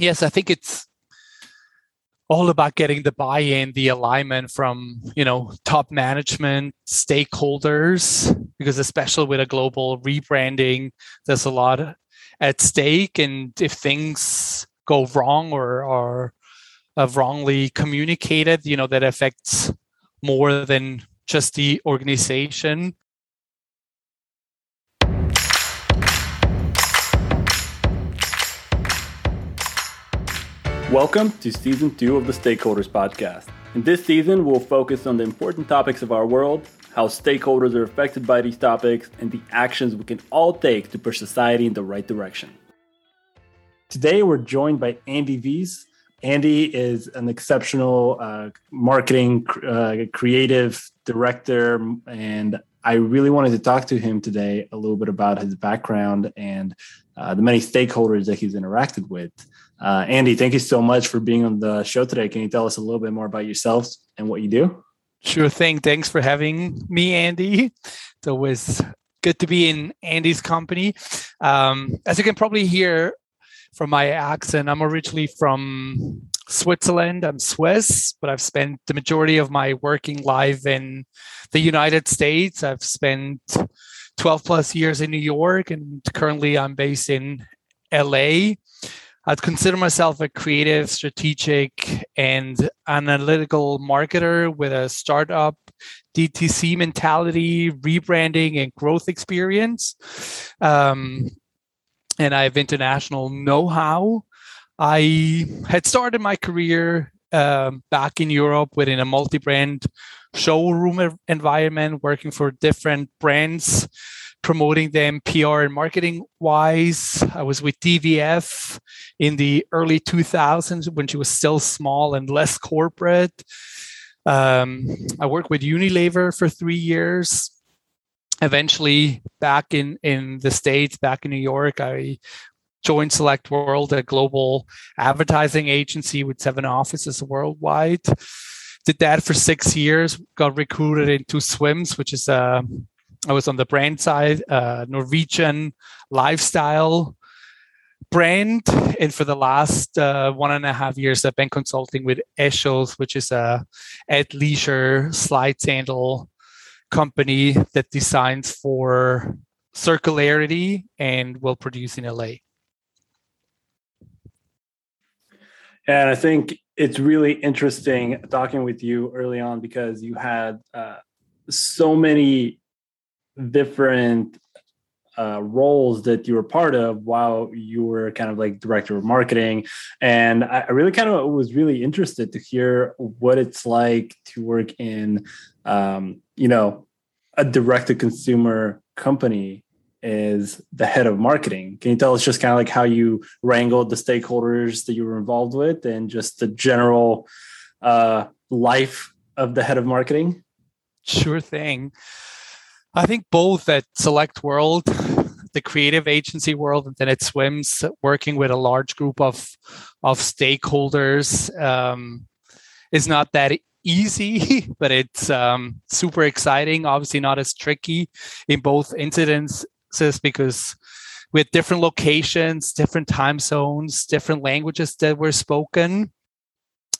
yes, I think it's all about getting the buy-in, the alignment from you know top management, stakeholders, because especially with a global rebranding, there's a lot at stake, and if things go wrong or are uh, wrongly communicated, you know that affects more than just the organization. Welcome to season two of the Stakeholders Podcast. In this season, we'll focus on the important topics of our world, how stakeholders are affected by these topics, and the actions we can all take to push society in the right direction. Today, we're joined by Andy Wyss. Andy is an exceptional uh, marketing uh, creative director, and I really wanted to talk to him today a little bit about his background and uh, the many stakeholders that he's interacted with. Uh, Andy, thank you so much for being on the show today. Can you tell us a little bit more about yourself and what you do? Sure thing. Thanks for having me, Andy. It's always good to be in Andy's company. Um, as you can probably hear from my accent, I'm originally from Switzerland. I'm Swiss, but I've spent the majority of my working life in the United States. I've spent 12 plus years in New York, and currently I'm based in LA. I'd consider myself a creative, strategic, and analytical marketer with a startup DTC mentality, rebranding, and growth experience. Um, and I have international know how. I had started my career um, back in Europe within a multi brand showroom environment, working for different brands promoting them PR and marketing wise. I was with DVF in the early 2000s when she was still small and less corporate. Um, I worked with Unilever for three years. Eventually, back in, in the States, back in New York, I joined Select World, a global advertising agency with seven offices worldwide. Did that for six years, got recruited into Swims, which is a I was on the brand side, uh, Norwegian lifestyle brand. And for the last uh, one and a half years, I've been consulting with Eschos, which is a athleisure slide sandal company that designs for circularity and will produce in LA. And I think it's really interesting talking with you early on because you had uh, so many different uh, roles that you were part of while you were kind of like director of marketing. And I really kind of was really interested to hear what it's like to work in, um, you know, a direct to consumer company is the head of marketing. Can you tell us just kind of like how you wrangled the stakeholders that you were involved with and just the general uh, life of the head of marketing? Sure thing. I think both at Select World, the creative agency world, and then at Swims, working with a large group of of stakeholders um, is not that easy, but it's um, super exciting. Obviously, not as tricky in both incidences because with different locations, different time zones, different languages that were spoken.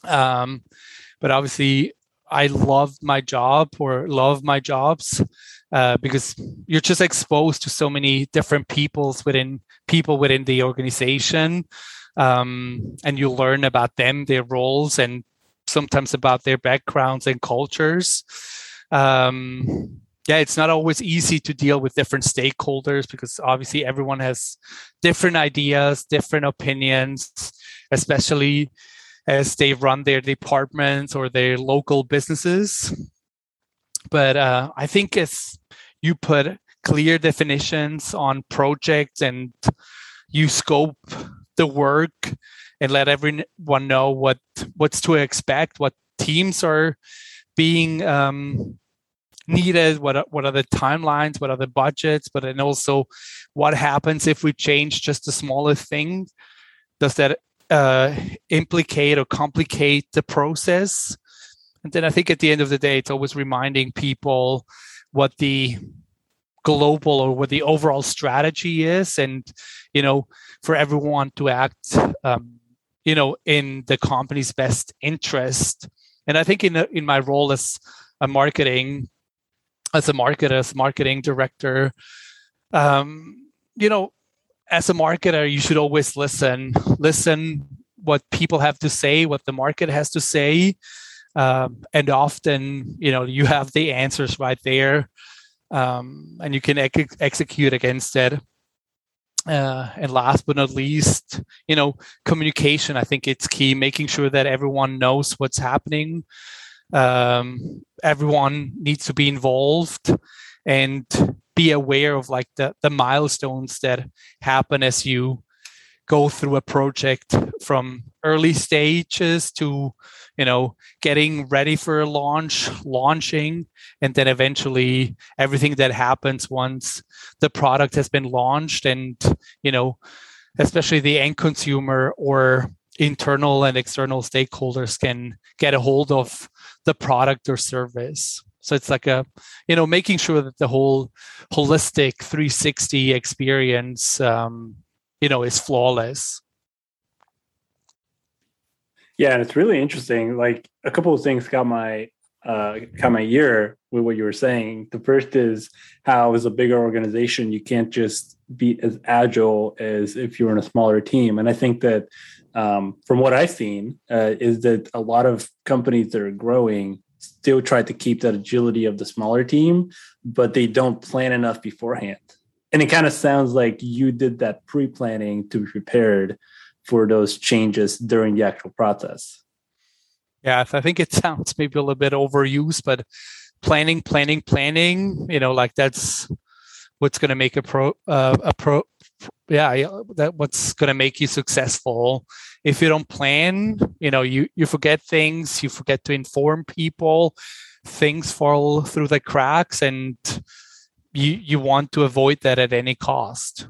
Um, but obviously, I love my job or love my jobs uh, because you're just exposed to so many different peoples within people within the organization um, and you learn about them their roles and sometimes about their backgrounds and cultures. Um, yeah it's not always easy to deal with different stakeholders because obviously everyone has different ideas different opinions especially as they run their departments or their local businesses but uh, I think as you put clear definitions on projects and you scope the work and let everyone know what what's to expect, what teams are being um, needed, what what are the timelines, what are the budgets, but then also what happens if we change just the smallest thing? Does that uh, implicate or complicate the process? And then I think at the end of the day, it's always reminding people what the global or what the overall strategy is and you know for everyone to act um, you know in the company's best interest and i think in in my role as a marketing as a marketer as marketing director um, you know as a marketer you should always listen. Listen what people have to say what the market has to say um, and often you know you have the answers right there um, and you can ex- execute against it. Uh, and last but not least you know communication i think it's key making sure that everyone knows what's happening. Um, everyone needs to be involved and be aware of like the, the milestones that happen as you go through a project from early stages to you know getting ready for a launch launching and then eventually everything that happens once the product has been launched and you know especially the end consumer or internal and external stakeholders can get a hold of the product or service so it's like a you know making sure that the whole holistic 360 experience um, you know is flawless. Yeah and it's really interesting like a couple of things got my uh caught my ear with what you were saying. The first is how as a bigger organization you can't just be as agile as if you're in a smaller team. And i think that um, from what i've seen uh, is that a lot of companies that are growing still try to keep that agility of the smaller team but they don't plan enough beforehand. And it kind of sounds like you did that pre-planning to be prepared for those changes during the actual process. Yeah i think it sounds maybe a little bit overused but planning planning planning you know like that's what's going to make a pro uh, a pro yeah that what's going to make you successful if you don't plan you know you you forget things you forget to inform people things fall through the cracks and you you want to avoid that at any cost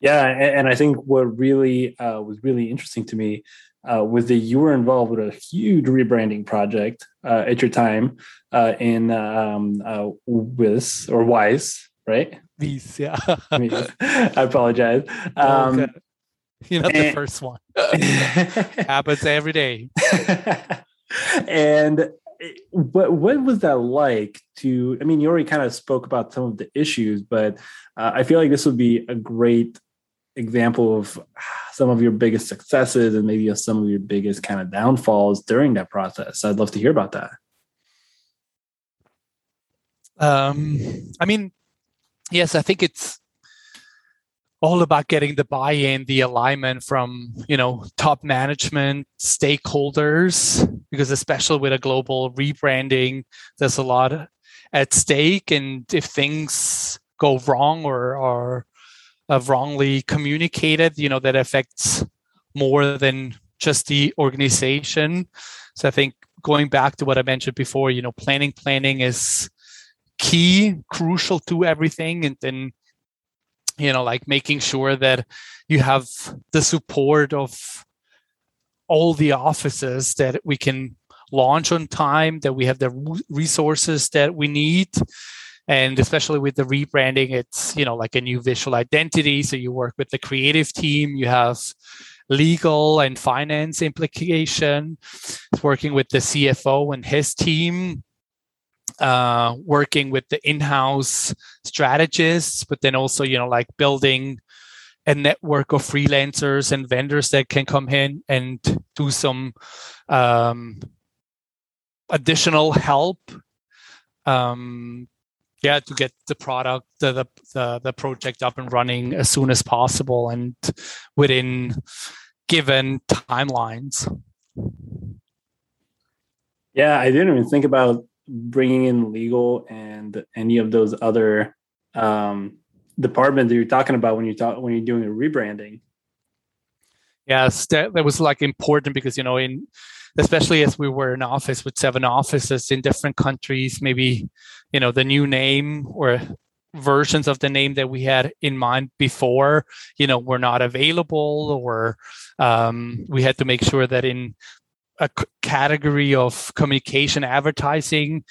yeah and, i think what really uh, was really interesting to me uh, was that you were involved with a huge rebranding project uh, at your time uh, in um, uh, Wiz or Wise, right? Wiz, yeah. I apologize. Um, okay. You're not and, the first one. Happens every day. and what what was that like to i mean you already kind of spoke about some of the issues but uh, i feel like this would be a great example of some of your biggest successes and maybe some of your biggest kind of downfalls during that process i'd love to hear about that um i mean yes i think it's all about getting the buy-in the alignment from you know top management stakeholders because especially with a global rebranding there's a lot at stake. And if things go wrong or are wrongly communicated you know that affects more than just the organization. So i think going back to what i mentioned before you know planning planning is key crucial to everything. And then you know like making sure that you have the support of all the offices that we can launch on time that we have the resources that we need. And especially with the rebranding it's you know like a new visual identity. So you work with the creative team you have legal and finance implication. It's working with the cfo and his team uh, working with the in-house strategists, but then also you know like building a network of freelancers and vendors that can come in and do some um, additional help. Um, yeah, to get the product, the, the the project up and running as soon as possible and within given timelines. Yeah, I didn't even think about bringing in legal and any of those other um, departments that you're talking about when you talk when you're doing a rebranding. Yes, that, that was like important because you know in especially as we were in office with seven offices in different countries, maybe you know the new name or versions of the name that we had in mind before you know were not available or um, we had to make sure that in a category of communication advertising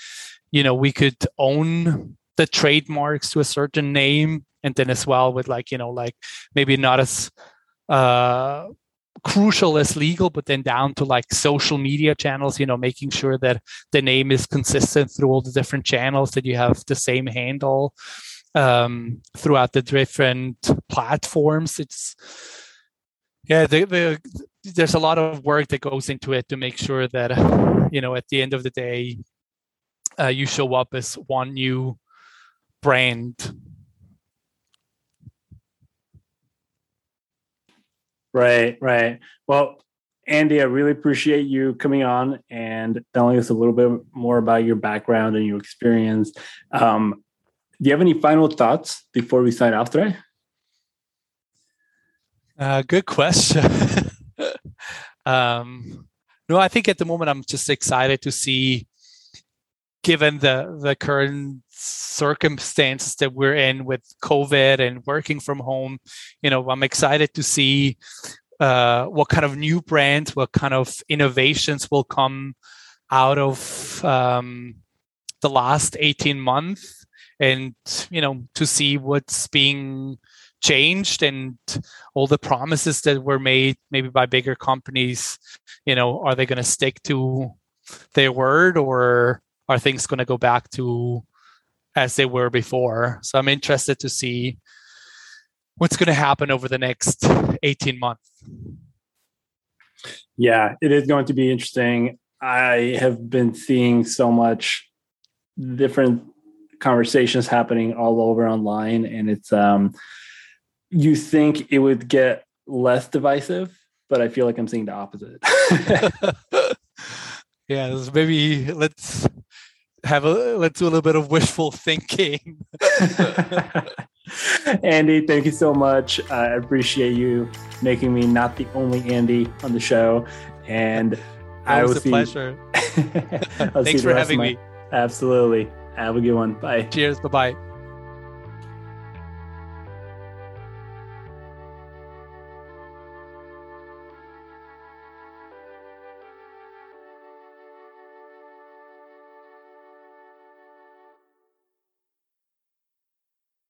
you know we could own the trademarks to a certain name and then as well with like you know like maybe not as uh crucial as legal, but then down to like social media channels, you know, making sure that the name is consistent through all the different channels, that you have the same handle um, throughout the different platforms. It's yeah, the, the, there's a lot of work that goes into it to make sure that you know at the end of the day, uh, you show up as one new brand. Right, right. Well, Andy, I really appreciate you coming on and telling us a little bit more about your background and your experience. Um, do you have any final thoughts before we sign off today? Uh, good question. um, no, I think at the moment I'm just excited to see, given the the current circumstances that we're in with COVID and working from home, you know, I'm excited to see uh, what kind of new brands, what kind of innovations will come out of um, the last 18 months and you know to see what's being changed and all the promises that were made maybe by bigger companies you know are they going to stick to their word or are things going to go back to as they were before? So i'm interested to see what's going to happen over the next 18 months. Yeah it is going to be interesting. I have been seeing so much different conversations happening all over online and it's um you think it would get less divisive but i feel like i'm seeing the opposite yeah maybe let's have a let's do a little bit of wishful thinking andy thank you so much i appreciate you making me not the only andy on the show and I was a pleasure thanks for having me absolutely have a good one. Bye. Cheers. Bye bye.